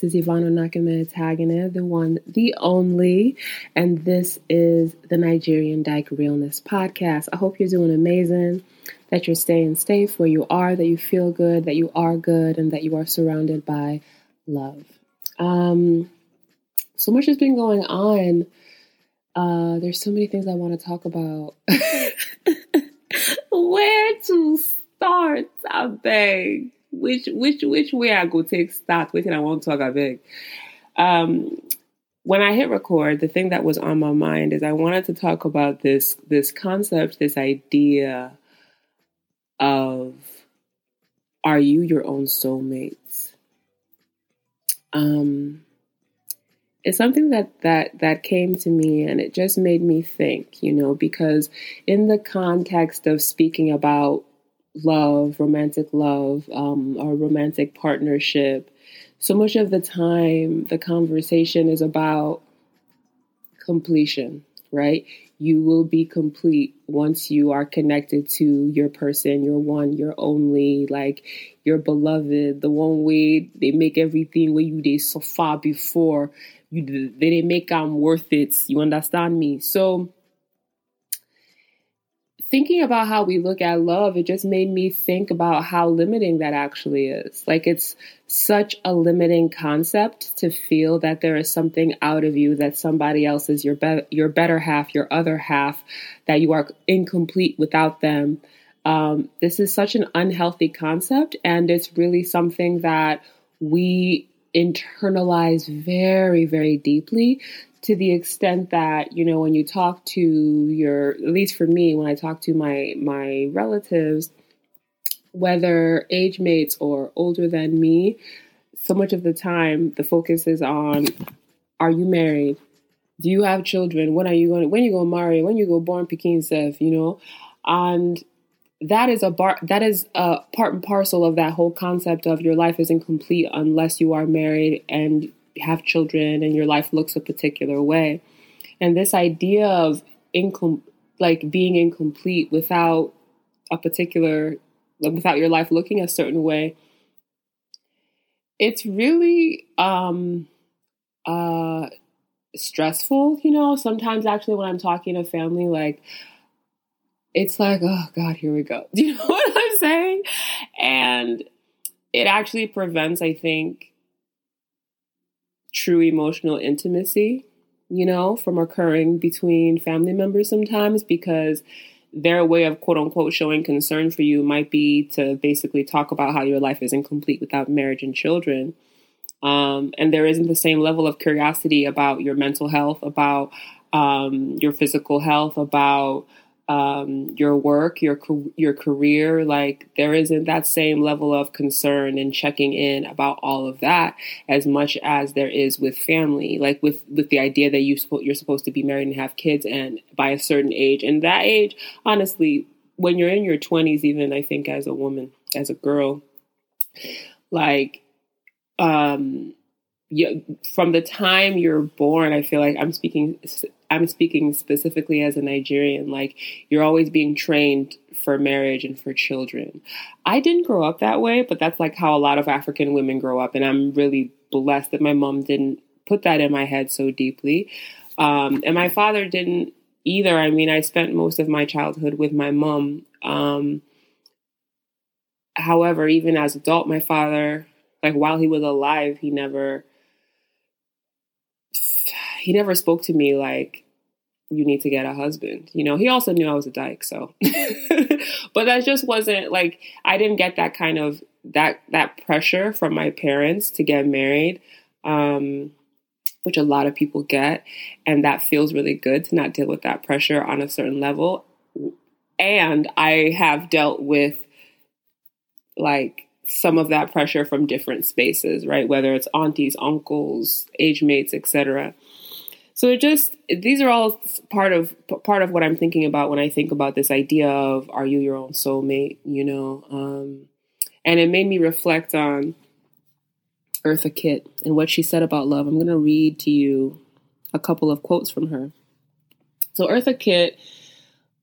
This is Ivana Nakame the one, the only, and this is the Nigerian Dyke Realness Podcast. I hope you're doing amazing, that you're staying safe where you are, that you feel good, that you are good, and that you are surrounded by love. Um, so much has been going on. Uh, there's so many things I want to talk about. Where to start? I beg which which which way I go take start, which I want to talk about. Um when I hit record, the thing that was on my mind is I wanted to talk about this this concept, this idea of are you your own soulmates? Um it's something that that that came to me and it just made me think, you know, because in the context of speaking about love, romantic love, um, or romantic partnership, so much of the time the conversation is about completion, right? You will be complete once you are connected to your person, your one, your only, like your beloved, the one way they make everything where you did so far before you they didn't make them worth it. You understand me? So thinking about how we look at love, it just made me think about how limiting that actually is. Like it's such a limiting concept to feel that there is something out of you that somebody else is your be- your better half, your other half, that you are incomplete without them. Um, this is such an unhealthy concept, and it's really something that we internalize very, very deeply to the extent that you know when you talk to your at least for me when i talk to my my relatives whether age mates or older than me so much of the time the focus is on are you married? Do you have children? When are you going to, when you go marry? When you go born? Peking self you know? And that is a bar that is a part and parcel of that whole concept of your life is incomplete unless you are married and have children and your life looks a particular way. And this idea of incom- like being incomplete without a particular without your life looking a certain way it's really um uh stressful you know? Sometimes actually when i'm talking to family like it's like oh god here we go. Do you know what i'm saying? And it actually prevents i think true emotional intimacy, you know, from occurring between family members sometimes because their way of quote unquote showing concern for you might be to basically talk about how your life is incomplete without marriage and children. Um, and there isn't the same level of curiosity about your mental health, about um, your physical health, about um, your work, your your career, like there isn't that same level of concern and checking in about all of that as much as there is with family. Like with with the idea that you you're supposed to be married and have kids, and by a certain age, and that age, honestly, when you're in your twenties, even I think as a woman, as a girl, like um yeah, from the time you're born, I feel like I'm speaking. I'm speaking specifically as a Nigerian. Like you're always being trained for marriage and for children. I didn't grow up that way, but that's like how a lot of African women grow up, and I'm really blessed that my mom didn't put that in my head so deeply, um, and my father didn't either. I mean, I spent most of my childhood with my mom. Um, however, even as adult, my father, like while he was alive, he never he never spoke to me like you need to get a husband. You know, he also knew I was a dyke, so but that just wasn't like I didn't get that kind of that that pressure from my parents to get married. Um which a lot of people get and that feels really good to not deal with that pressure on a certain level. And I have dealt with like some of that pressure from different spaces, right? Whether it's aunties, uncles, age mates, etc. So it just these are all part of part of what I'm thinking about when I think about this idea of are you your own soulmate, you know? Um, and it made me reflect on Eartha Kitt and what she said about love. I'm going to read to you a couple of quotes from her. So Eartha Kitt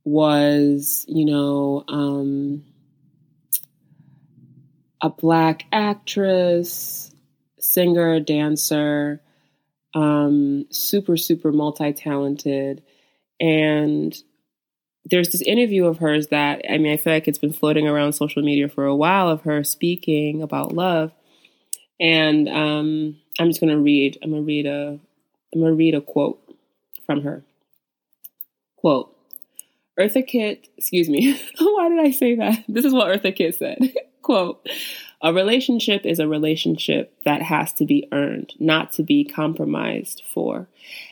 was, you know, um, a black actress, singer, dancer, um, super, super multi talented. And there's this interview of hers that, I mean, I feel like it's been floating around social media for a while of her speaking about love. And um, I'm just going to read, I'm going to read a, I'm going to read a quote from her. Quote, Eartha Kitt, excuse me, why did I say that? This is what Eartha Kitt said. Quote, a relationship is a relationship that has to be earned, not to be compromised for.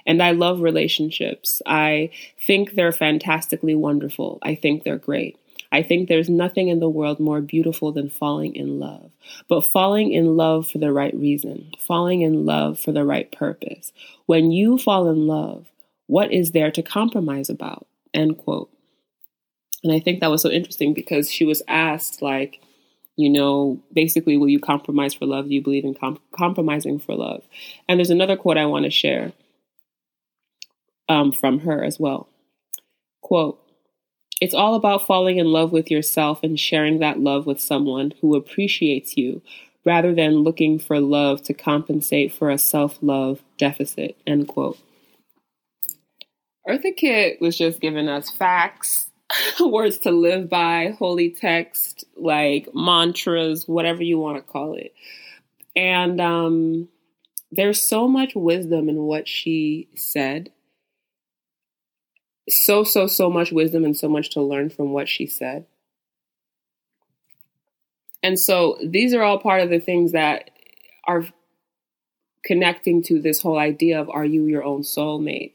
And I love relationships. I think they're fantastically wonderful. I think they're great. I think there's nothing in the world more beautiful than falling in love. But falling in love for the right reason, falling in love for the right purpose. When you fall in love, what is there to compromise about? End quote. And I think that was so interesting because she was asked, like, you know, basically, will you compromise for love? Do you believe in com- compromising for love? And there's another quote I want to share um, from her as well. Quote, it's all about falling in love with yourself and sharing that love with someone who appreciates you rather than looking for love to compensate for a self love deficit. End quote. Eartha Kitt was just giving us facts words to live by, holy text, like mantras, whatever you want to call it. And um, there's so much wisdom in what she said. So, so, so much wisdom and so much to learn from what she said. And so these are all part of the things that are connecting to this whole idea of are you your own soulmate?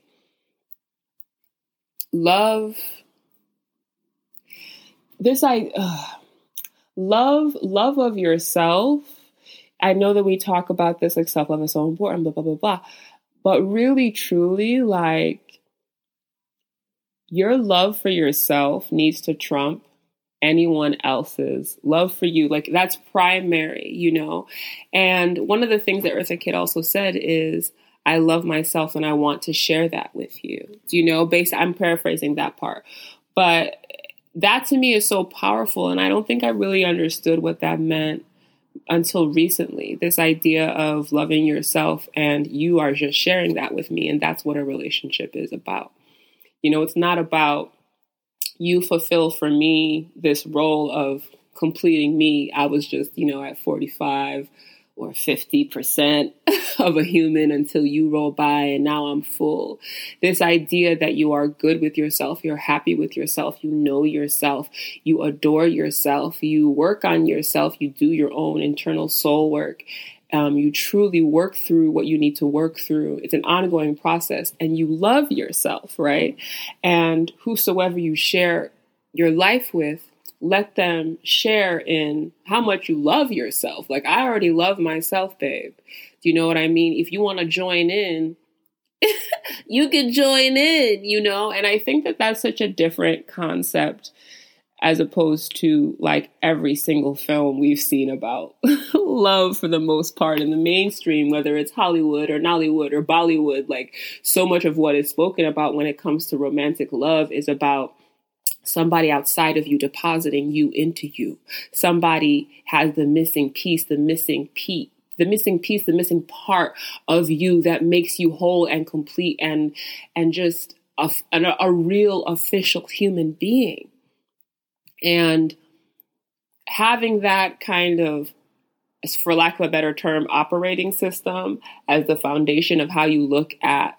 Love this I uh, love love of yourself. I know that we talk about this like self love is so important, blah blah blah blah, but really truly like your love for yourself needs to trump anyone else's love for you. Like that's primary you know? And one of the things that eartha kitt also said is i love myself and i want to share that with you. Do you know? Based i'm paraphrasing that part. But that to me is so powerful. And I don't think I really understood what that meant until recently. This idea of loving yourself and you are just sharing that with me. And that's what a relationship is about. You know, it's not about you fulfill for me this role of completing me. I was just, you know, at 45 or 50% of a human until you roll by and now I'm full. This idea that you are good with yourself, you're happy with yourself, you know yourself, you adore yourself, you work on yourself, you do your own internal soul work. Um, you truly work through what you need to work through. It's an ongoing process, and you love yourself, right? And whosoever you share your life with, let them share in how much you love yourself. Like, I already love myself, babe. Do you know what I mean? If you want to join in, you can join in, you know? And I think that that's such a different concept as opposed to like every single film we've seen about love for the most part in the mainstream, whether it's Hollywood or Nollywood or Bollywood. Like, so much of what is spoken about when it comes to romantic love is about somebody outside of you depositing you into you. Somebody has the missing piece, the missing piece the missing piece, the missing part of you that makes you whole and complete and and just a, a, a real official human being. And having that kind of for lack of a better term, operating system as the foundation of how you look at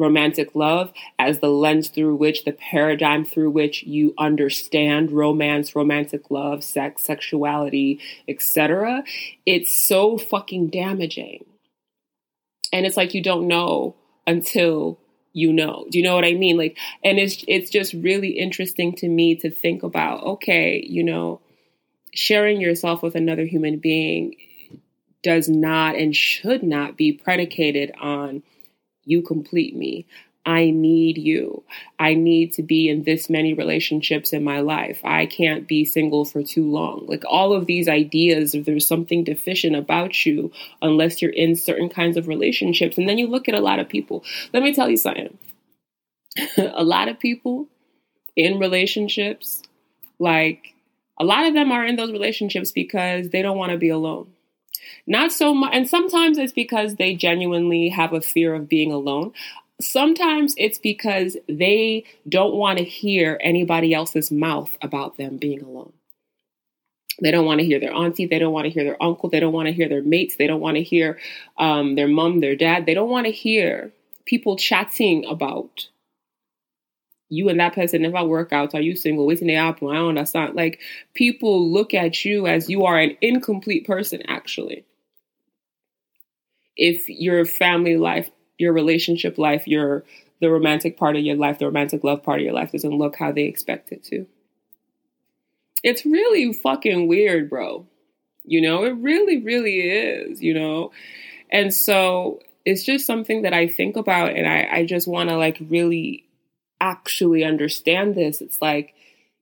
romantic love as the lens through which the paradigm through which you understand romance romantic love sex sexuality etc it's so fucking damaging. And it's like you don't know until you know. Do you know what i mean? Like and it's it's just really interesting to me to think about okay you know sharing yourself with another human being does not and should not be predicated on you complete me. I need you. I need to be in this many relationships in my life. I can't be single for too long. Like all of these ideas, if there's something deficient about you, unless you're in certain kinds of relationships. And then you look at a lot of people. Let me tell you something. a lot of people in relationships, like a lot of them are in those relationships because they don't want to be alone. Not so much, and sometimes it's because they genuinely have a fear of being alone. Sometimes it's because they don't want to hear anybody else's mouth about them being alone. They don't want to hear their auntie. They don't want to hear their uncle. They don't want to hear their mates. They don't want to hear um, their mom, their dad. They don't want to hear people chatting about you and that person never work out. Are you single? Waiting the happen. I don't understand. Like people look at you as you are an incomplete person, actually. If your family life, your relationship life, your the romantic part of your life, the romantic love part of your life doesn't look how they expect it to. It's really fucking weird, bro. You know, it really, really is, you know? And so it's just something that I think about and I, I just want to like really actually understand this. It's like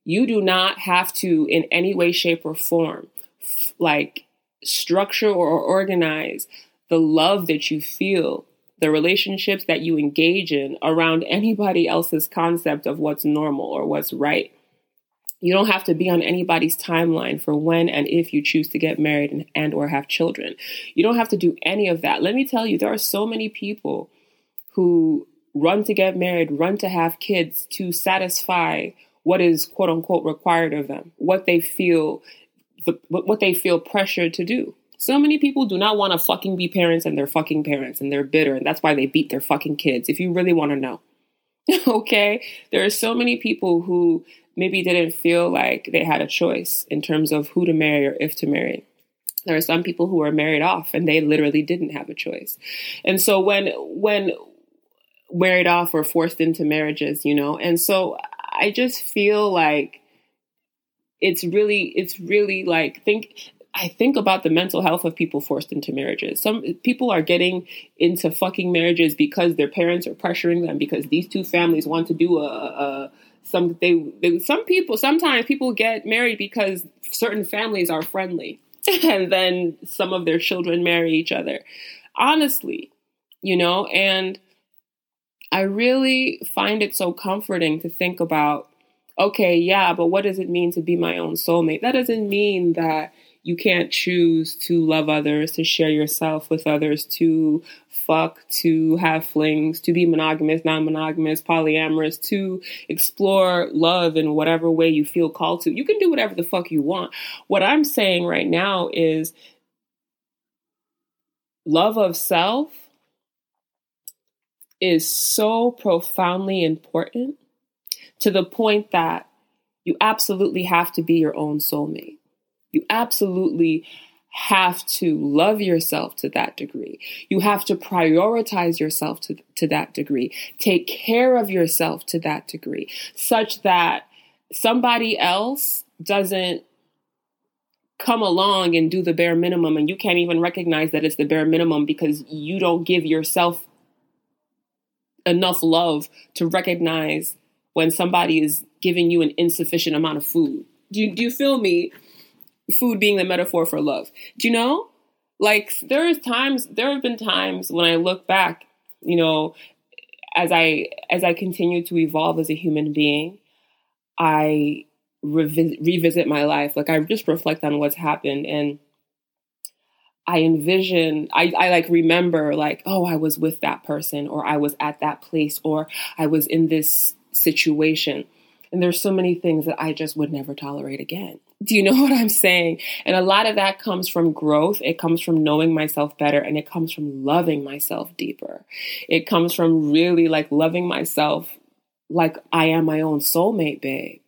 you do not have to, in any way, shape, or form, f- like structure or organize the love that you feel, the relationships that you engage in around anybody else's concept of what's normal or what's right. You don't have to be on anybody's timeline for when and if you choose to get married and, and or have children. You don't have to do any of that. Let me tell you, there are so many people who run to get married, run to have kids to satisfy what is quote unquote required of them, what they feel the, what they feel pressured to do. So many people do not want to fucking be parents and they're fucking parents and they're bitter and that's why they beat their fucking kids. If you really want to know. okay? There are so many people who maybe didn't feel like they had a choice in terms of who to marry or if to marry. There are some people who are married off and they literally didn't have a choice. And so when when married off or forced into marriages, you know? And so I just feel like it's really, it's really like, think, I think about the mental health of people forced into marriages. Some people are getting into fucking marriages because their parents are pressuring them because these two families want to do a, a some they, they some people sometimes people get married because certain families are friendly and then some of their children marry each other. Honestly, you know, and I really find it so comforting to think about okay, yeah, but what does it mean to be my own soulmate? That doesn't mean that you can't choose to love others, to share yourself with others, to fuck, to have flings, to be monogamous, non monogamous, polyamorous, to explore love in whatever way you feel called to. You can do whatever the fuck you want. What I'm saying right now is love of self is so profoundly important to the point that you absolutely have to be your own soulmate. You absolutely have to love yourself to that degree. You have to prioritize yourself to, to that degree. Take care of yourself to that degree, such that somebody else doesn't come along and do the bare minimum and you can't even recognize that it's the bare minimum because you don't give yourself enough love to recognize when somebody is giving you an insufficient amount of food. Do you, do you feel me? Food being the metaphor for love. Do you know? Like there is times there have been times when I look back, you know, as I as I continue to evolve as a human being, I revi- revisit my life. Like I just reflect on what's happened and I envision, I, I like remember like, oh, I was with that person or I was at that place or I was in this situation. And there's so many things that I just would never tolerate again. Do you know what I'm saying? And a lot of that comes from growth. It comes from knowing myself better and it comes from loving myself deeper. It comes from really like loving myself like I am my own soulmate, babe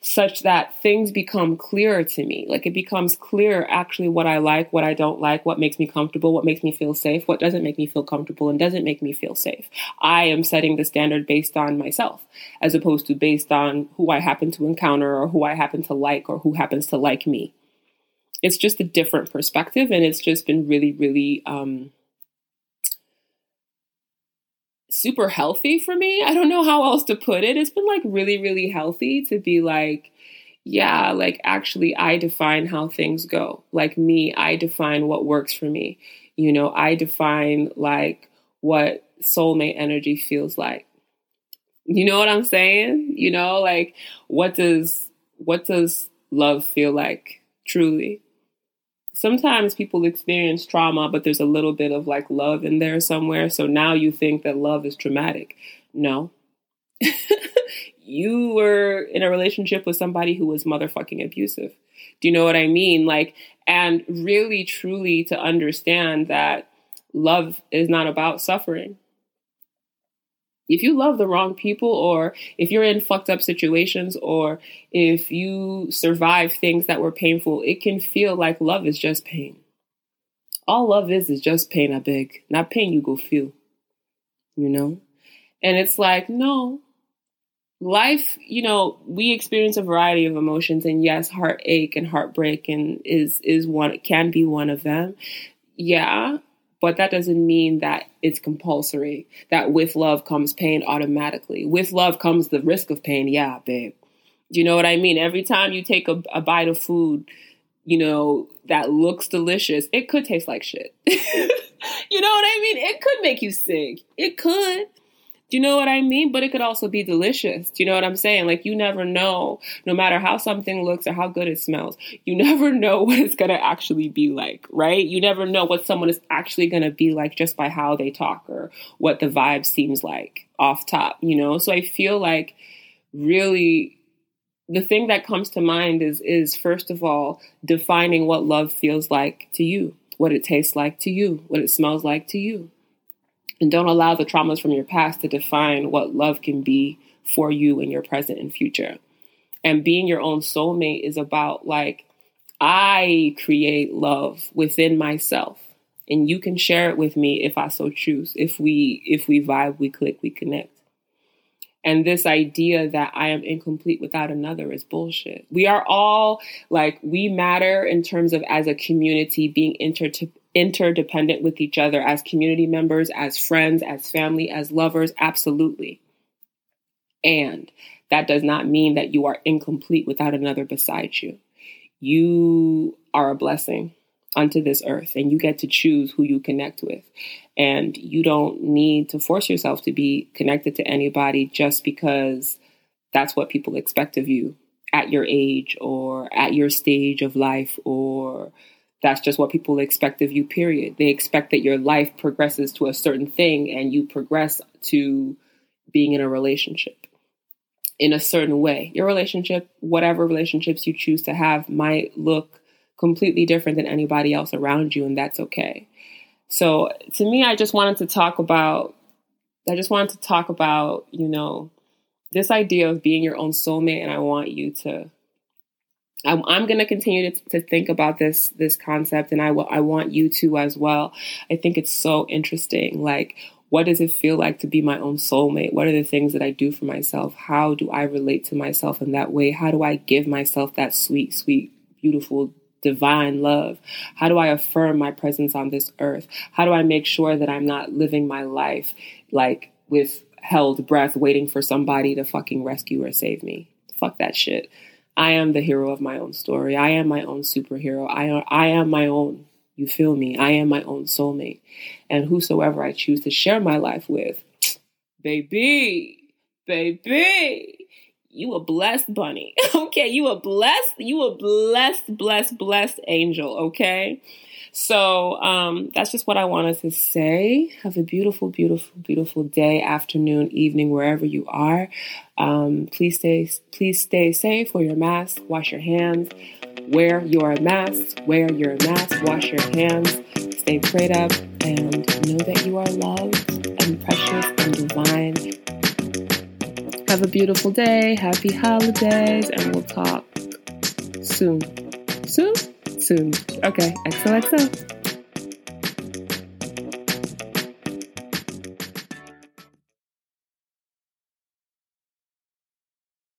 such that things become clearer to me. Like it becomes clear actually what I like, what I don't like, what makes me comfortable, what makes me feel safe, what doesn't make me feel comfortable and doesn't make me feel safe. I am setting the standard based on myself as opposed to based on who I happen to encounter or who I happen to like or who happens to like me. It's just a different perspective and it's just been really, really um, super healthy for me. I don't know how else to put it. It's been like really, really healthy to be like, yeah, like actually, I define how things go. Like me, I define what works for me. You know, I define like what soulmate energy feels like. You know what I'm saying? You know, like what does what does love feel like truly? Sometimes people experience trauma, but there's a little bit of like love in there somewhere. So now you think that love is traumatic. No. you were in a relationship with somebody who was motherfucking abusive. Do you know what I mean? Like, and really truly to understand that love is not about suffering. If you love the wrong people, or if you're in fucked up situations, or if you survive things that were painful, it can feel like love is just pain. All love is is just pain, I beg. Not pain you go feel. You know? And it's like, no, life, you know, we experience a variety of emotions and yes, heartache and heartbreak and is is one can be one of them. Yeah, but that doesn't mean that it's compulsory. That with love comes pain automatically. With love comes the risk of pain. Yeah, babe. Do you know what I mean? Every time you take a, a bite of food, you know, that looks delicious, it could taste like shit. you know what I mean? It could make you sick. It could. Do you know what I mean? But it could also be delicious. Do you know what I'm saying? Like you never know, no matter how something looks or how good it smells, you never know what it's gonna actually be like, right? You never know what someone is actually gonna be like just by how they talk or what the vibe seems like off top, you know? So I feel like really the thing that comes to mind is is first of all defining what love feels like to you, what it tastes like to you, what it smells like to you. And don't allow the traumas from your past to define what love can be for you in your present and future. And being your own soulmate is about like, I create love within myself. And you can share it with me if I so choose. If we if we vibe, we click, we connect. And this idea that I am incomplete without another is bullshit. We are all like, we matter in terms of as a community being inter- interdependent with each other as community members, as friends, as family, as lovers. Absolutely. And that does not mean that you are incomplete without another beside you. You are a blessing unto this earth and you get to choose who you connect with. And you don't need to force yourself to be connected to anybody just because that's what people expect of you at your age or at your stage of life or that's just what people expect of you period they expect that your life progresses to a certain thing and you progress to being in a relationship in a certain way your relationship whatever relationships you choose to have might look completely different than anybody else around you, and that's okay. So to me, I just wanted to talk about, I just wanted to talk about, you know, this idea of being your own soulmate, and I want you to. I'm, I'm going to continue to, think about this this concept, and I will. I want you to as well. I think it's so interesting. Like, what does it feel like to be my own soulmate? What are the things that I do for myself? How do I relate to myself in that way? How do I give myself that sweet, sweet, beautiful divine love? How do I affirm my presence on this earth? How do I make sure that I'm not living my life like with held breath waiting for somebody to fucking rescue or save me? Fuck that shit. I am the hero of my own story. I am my own superhero. I, I am my own. You feel me? I am my own soulmate. And whosoever I choose to share my life with, baby, baby, you a blessed bunny. okay, you a blessed, you a blessed, blessed, blessed angel. Okay. So um, that's just what I wanted to say. Have a beautiful, beautiful, beautiful day, afternoon, evening, wherever you are. Um, please stay, please stay safe. Wear your mask. Wash your hands. Wear your mask. Wear your mask. Wash your hands. Stay prayed up, and know that you are loved and precious and divine have a beautiful day. Happy holidays. And we'll talk soon. Soon? Soon. Okay. XOXO.